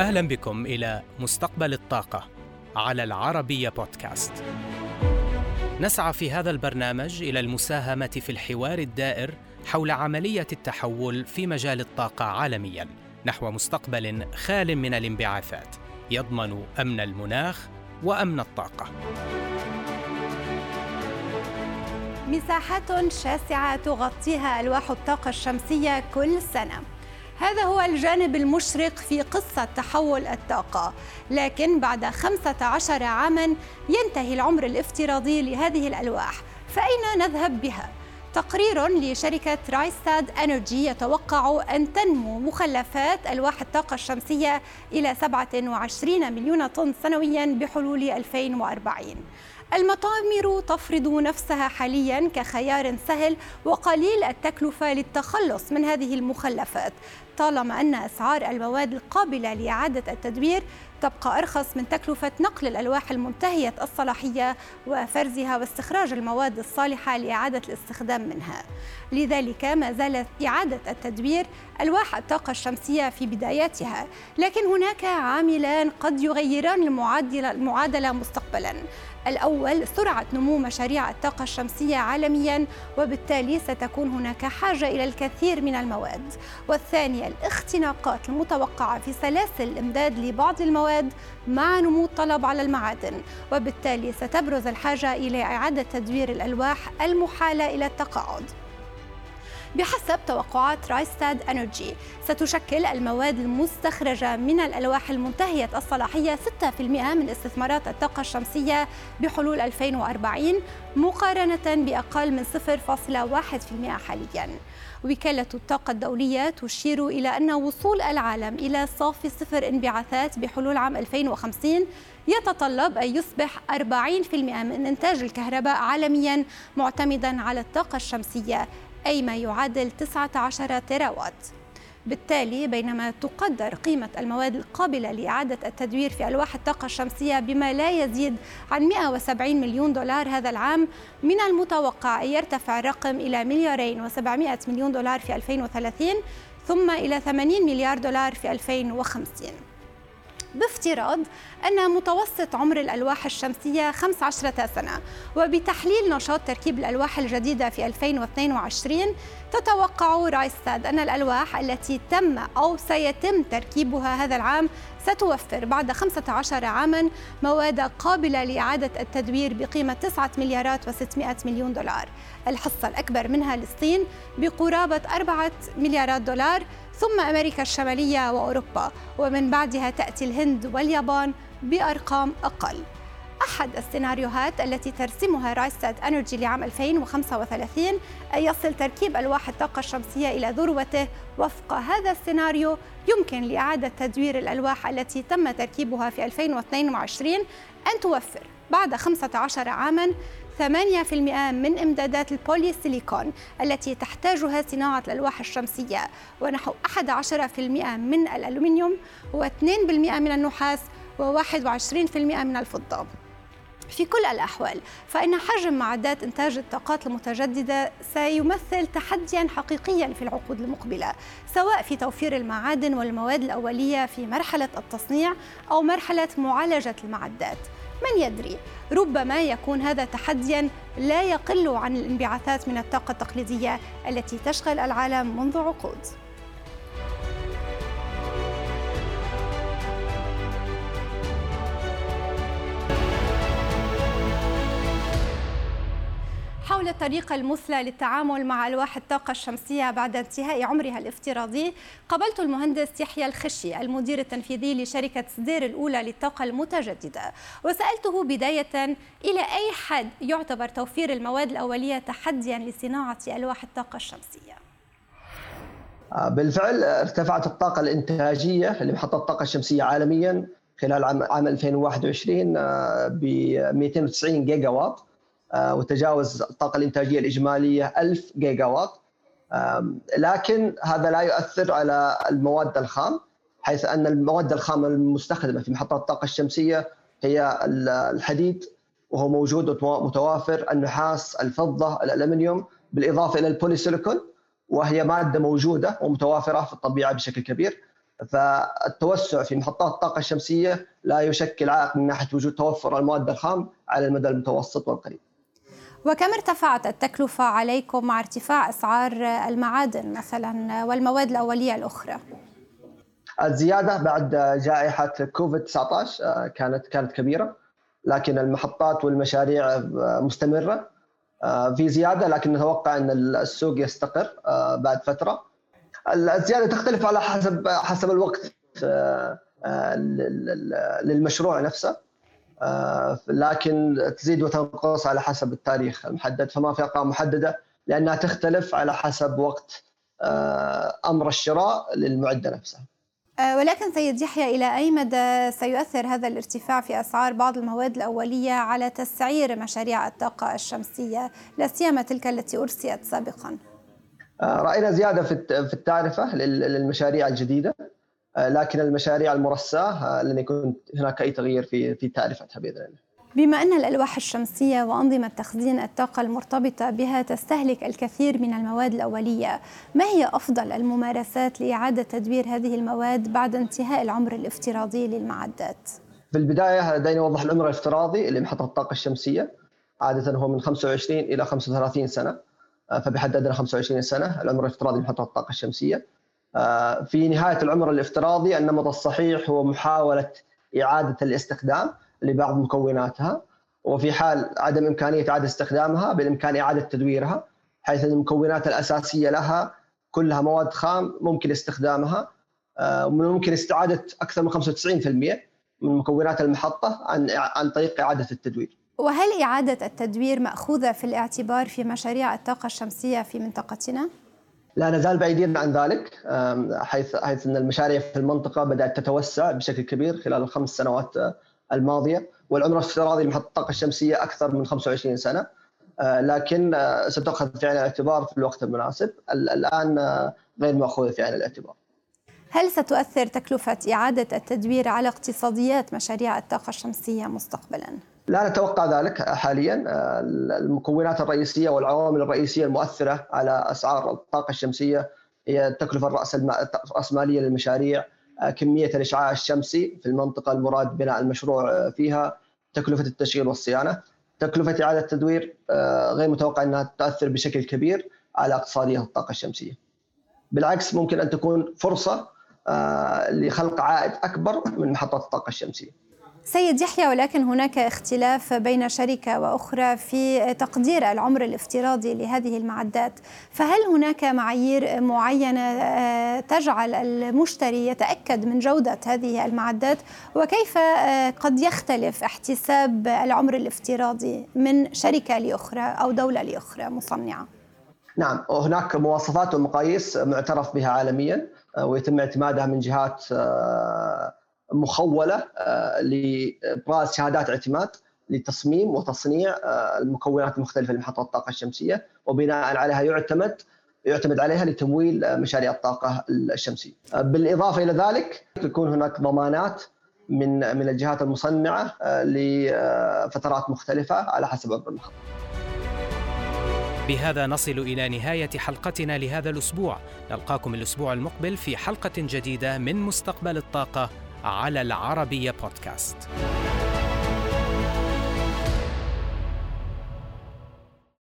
أهلا بكم إلى مستقبل الطاقة على العربية بودكاست. نسعى في هذا البرنامج إلى المساهمة في الحوار الدائر حول عملية التحول في مجال الطاقة عالميا نحو مستقبل خال من الانبعاثات يضمن أمن المناخ وأمن الطاقة. مساحات شاسعة تغطيها ألواح الطاقة الشمسية كل سنة. هذا هو الجانب المشرق في قصة تحول الطاقة. لكن بعد 15 عاما ينتهي العمر الافتراضي لهذه الألواح. فأين نذهب بها؟ تقرير لشركة رايستاد انرجي يتوقع أن تنمو مخلفات ألواح الطاقة الشمسية إلى 27 مليون طن سنويا بحلول 2040 المطامر تفرض نفسها حاليا كخيار سهل وقليل التكلفة للتخلص من هذه المخلفات. طالما أن أسعار المواد القابلة لإعادة التدوير تبقى أرخص من تكلفة نقل الألواح المنتهية الصلاحية وفرزها واستخراج المواد الصالحة لإعادة الاستخدام منها. لذلك ما زالت إعادة التدوير ألواح الطاقة الشمسية في بداياتها لكن هناك عاملان قد يغيران المعادلة, المعادلة مستقبلاً. الأول سرعة نمو مشاريع الطاقة الشمسية عالميا وبالتالي ستكون هناك حاجة إلى الكثير من المواد. والثاني الاختناقات المتوقعة في سلاسل الإمداد لبعض المواد مع نمو الطلب على المعادن. وبالتالي ستبرز الحاجة إلى إعادة تدوير الألواح المحالة إلى التقاعد. بحسب توقعات رايستاد انرجي. ستشكل المواد المستخرجة من الألواح المنتهية الصلاحية 6% من استثمارات الطاقة الشمسية بحلول 2040 مقارنة بأقل من 0.1% حالياً. وكالة الطاقة الدولية تشير إلى أن وصول العالم إلى صافي صفر انبعاثات بحلول عام 2050 يتطلب أن يصبح 40% من إنتاج الكهرباء عالميا معتمدا على الطاقة الشمسية. أي ما يعادل 19 تراوات بالتالي بينما تقدر قيمة المواد القابلة لإعادة التدوير في ألواح الطاقة الشمسية بما لا يزيد عن 170 مليون دولار هذا العام من المتوقع أن يرتفع الرقم إلى مليارين و700 مليون دولار في 2030 ثم إلى 80 مليار دولار في 2050 بافتراض أن متوسط عمر الألواح الشمسية 15 سنة وبتحليل نشاط تركيب الألواح الجديدة في 2022 تتوقع رايستاد أن الألواح التي تم أو سيتم تركيبها هذا العام ستوفر بعد 15 عاما مواد قابلة لإعادة التدوير بقيمة 9 مليارات و600 مليون دولار. الحصة الأكبر منها للصين بقرابة 4 مليارات دولار ثم أمريكا الشمالية وأوروبا ومن بعدها تأتي الهند واليابان بأرقام أقل. أحد السيناريوهات التي ترسمها رايستاد أنرجي لعام 2035 أن يصل تركيب ألواح الطاقة الشمسية إلى ذروته وفق هذا السيناريو يمكن لإعادة تدوير الألواح التي تم تركيبها في 2022 أن توفر بعد 15 عاماً 8% من إمدادات البولي سيليكون التي تحتاجها صناعة الألواح الشمسية. ونحو 11% من الألومنيوم و2% من النحاس و21% من الفضة. في كل الأحوال. فإن حجم معدات إنتاج الطاقات المتجددة سيمثل تحديا حقيقيا في العقود المقبلة سواء في توفير المعادن والمواد الأولية في مرحلة التصنيع أو مرحلة معالجة المعدات. من يدري ربما يكون هذا تحديا لا يقل عن الانبعاثات من الطاقة التقليدية التي تشغل العالم منذ عقود. حول الطريقة المثلى للتعامل مع ألواح الطاقة الشمسية بعد انتهاء عمرها الافتراضي قابلت المهندس يحيى الخشي المدير التنفيذي لشركة سدير الأولى للطاقة المتجددة. وسألته بداية إلى أي حد يعتبر توفير المواد الأولية تحديا لصناعة ألواح الطاقة الشمسية؟ آه، بالفعل ارتفعت الطاقة الإنتاجية لمحطة الطاقة الشمسية عالميا خلال عام 2021 ب 290 جيجا وات آه، وتجاوز الطاقة الإنتاجية الإجمالية 1000 جيجا وات لكن هذا لا يؤثر على المواد الخام حيث أن المواد الخام المستخدمة في محطات الطاقة الشمسية هي الحديد وهو موجود ومتوافر النحاس الفضة الألمنيوم بالإضافة إلى البوليسيليكون وهي مادة موجودة ومتوافرة في الطبيعة بشكل كبير فالتوسع في محطات الطاقة الشمسية لا يشكل عائق من ناحية وجود توفر المواد الخام على المدى المتوسط والقريب. وكم ارتفعت التكلفة عليكم مع ارتفاع أسعار المعادن مثلا والمواد الأولية الأخرى؟ الزيادة بعد جائحة كوفيد 19 آه، كانت كانت كبيرة لكن المحطات والمشاريع آه، مستمرة آه، في زيادة لكن نتوقع أن السوق يستقر بعد فترة الزيادة تختلف على حسب حسب الوقت للمشروع نفسه لكن تزيد وتنقص على حسب التاريخ المحدد فما في أرقام محددة لأنها تختلف على حسب وقت آه، أمر الشراء للمعدة نفسها. آه، ولكن سيد يحيى إلى أي مدى سيؤثر هذا الارتفاع في أسعار بعض المواد الأولية على تسعير مشاريع الطاقة الشمسية لا سيما تلك التي أرسيت سابقا؟ رأينا زيادة في التعرفة للمشاريع الجديدة آه، لكن المشاريع المرساة آه، لن يكون هناك أي تغيير في في تعرفتها بإذن الله. بما أن الألواح الشمسية وأنظمة تخزين الطاقة المرتبطة بها تستهلك الكثير من المواد الأولية، ما هي أفضل الممارسات لإعادة تدوير هذه المواد بعد انتهاء العمر الافتراضي للمعدات؟ في البداية دعيني اوضح العمر الافتراضي لمحطه الطاقة الشمسية عادة هو من 25 إلى 35 سنة آه، فبحد أدنى 25 سنة العمر الافتراضي لمحطة الطاقة الشمسية آه، في نهاية العمر الافتراضي النمط الصحيح هو محاولة إعادة الاستخدام لبعض مكوناتها وفي حال عدم إمكانية إعادة استخدامها بالإمكان إعادة تدويرها حيث المكونات الأساسية لها كلها مواد خام ممكن استخدامها آه، ومن الممكن استعادة أكثر من 95% من مكونات المحطة عن عن طريق إعادة التدوير. وهل إعادة التدوير مأخوذة في الاعتبار في مشاريع الطاقة الشمسية في منطقتنا؟ لا نزال بعيدين عن ذلك حيث حيث إن المشاريع في المنطقة بدأت تتوسع بشكل كبير خلال الخمس سنوات آه، الماضية والعمر الافتراضي لمحطه الطاقه الشمسية أكثر من 25 سنة آه، لكن آه، ستؤخذ في عين الاعتبار في الوقت المناسب الآن غير ماخوذه في عين الاعتبار. هل ستؤثر تكلفة إعادة التدوير على اقتصاديات مشاريع الطاقة الشمسية مستقبلا؟ لا نتوقع ذلك حاليا. المكونات الرئيسية والعوامل الرئيسية المؤثرة على أسعار الطاقة الشمسية هي التكلفه الراسماليه للمشاريع. كمية الإشعاع الشمسي في المنطقة المراد بناء المشروع فيها تكلفة التشغيل والصيانة. تكلفة إعادة التدوير غير متوقع إنها تؤثر بشكل كبير على اقتصادية الطاقة الشمسية. بالعكس ممكن أن تكون فرصة لخلق عائد أكبر من محطات الطاقة الشمسية. سيد يحيى ولكن هناك اختلاف بين شركة وأخرى في تقدير العمر الافتراضي لهذه المعدات فهل هناك معايير معينة آه، تجعل المشتري يتأكد من جودة هذه المعدات وكيف آه، قد يختلف احتساب العمر الافتراضي من شركة لأخرى أو دولة لأخرى مصنعة؟ نعم هناك مواصفات ومقاييس معترف بها عالميا آه، ويتم اعتمادها من جهات مخولة آه، لابراز شهادات اعتماد لتصميم وتصنيع آه، المكونات المختلفة لمحطات الطاقة الشمسية وبناء عليها يعتمد يعتمد عليها لتمويل آه، مشاريع الطاقة الشمسية. بالإضافة إلى ذلك يكون هناك ضمانات من من الجهات المصنعة لفترات مختلفة على حسب عمر المحطة. بهذا نصل إلى نهاية حلقتنا لهذا الأسبوع، نلقاكم الأسبوع المقبل في حلقة جديدة من مستقبل الطاقة على العربية بودكاست.